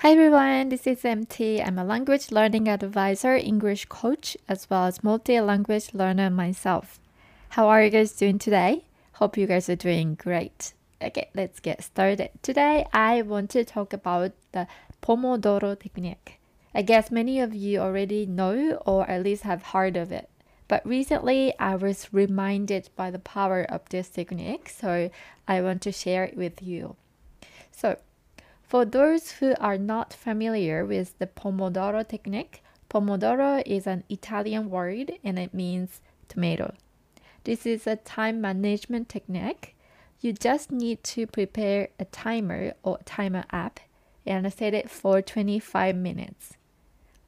Hi everyone, this is MT. I'm a language learning advisor, English coach, as well as multi language learner myself. How are you guys doing today? Hope you guys are doing great. Okay, let's get started. Today, I want to talk about the Pomodoro technique. I guess many of you already know or at least have heard of it. But recently, I was reminded by the power of this technique, so I want to share it with you. So, for those who are not familiar with the Pomodoro technique, Pomodoro is an Italian word and it means tomato. This is a time management technique. You just need to prepare a timer or timer app and set it for 25 minutes.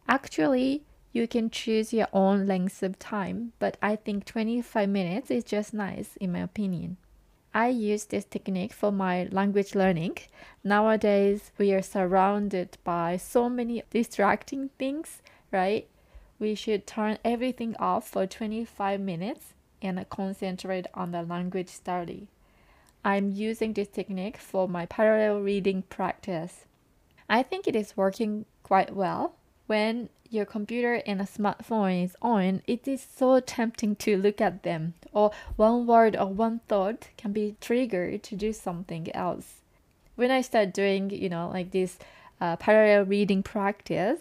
Actually, you can choose your own length of time, but I think 25 minutes is just nice in my opinion. I use this technique for my language learning. Nowadays, we are surrounded by so many distracting things, right? We should turn everything off for 25 minutes and concentrate on the language study. I'm using this technique for my parallel reading practice. I think it is working quite well. When your computer and a smartphone is on, it is so tempting to look at them, or one word or one thought can be triggered to do something else. When I start doing, you know, like this uh, parallel reading practice,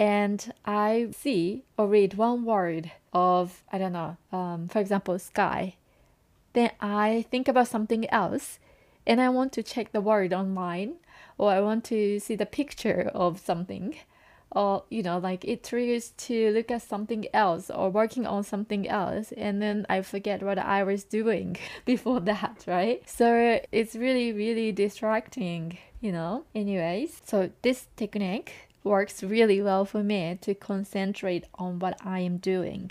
and I see or read one word of, I don't know, um, for example, sky, then I think about something else and I want to check the word online or I want to see the picture of something or you know like it triggers to look at something else or working on something else and then i forget what i was doing before that right? So it's really really distracting you know? Anyways so this technique works really well for me to concentrate on what i am doing.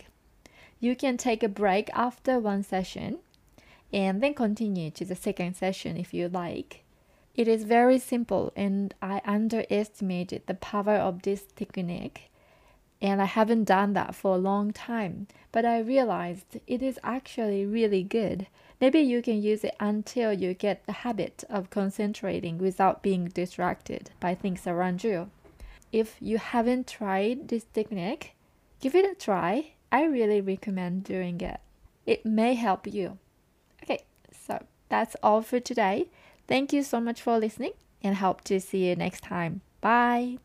You can take a break after one session and then continue to the second session if you like it is very simple, and I underestimated the power of this technique. And I haven't done that for a long time, but I realized it is actually really good. Maybe you can use it until you get the habit of concentrating without being distracted by things around you. If you haven't tried this technique, give it a try. I really recommend doing it. It may help you. Okay, so that's all for today. Thank you so much for listening and hope to see you next time. Bye.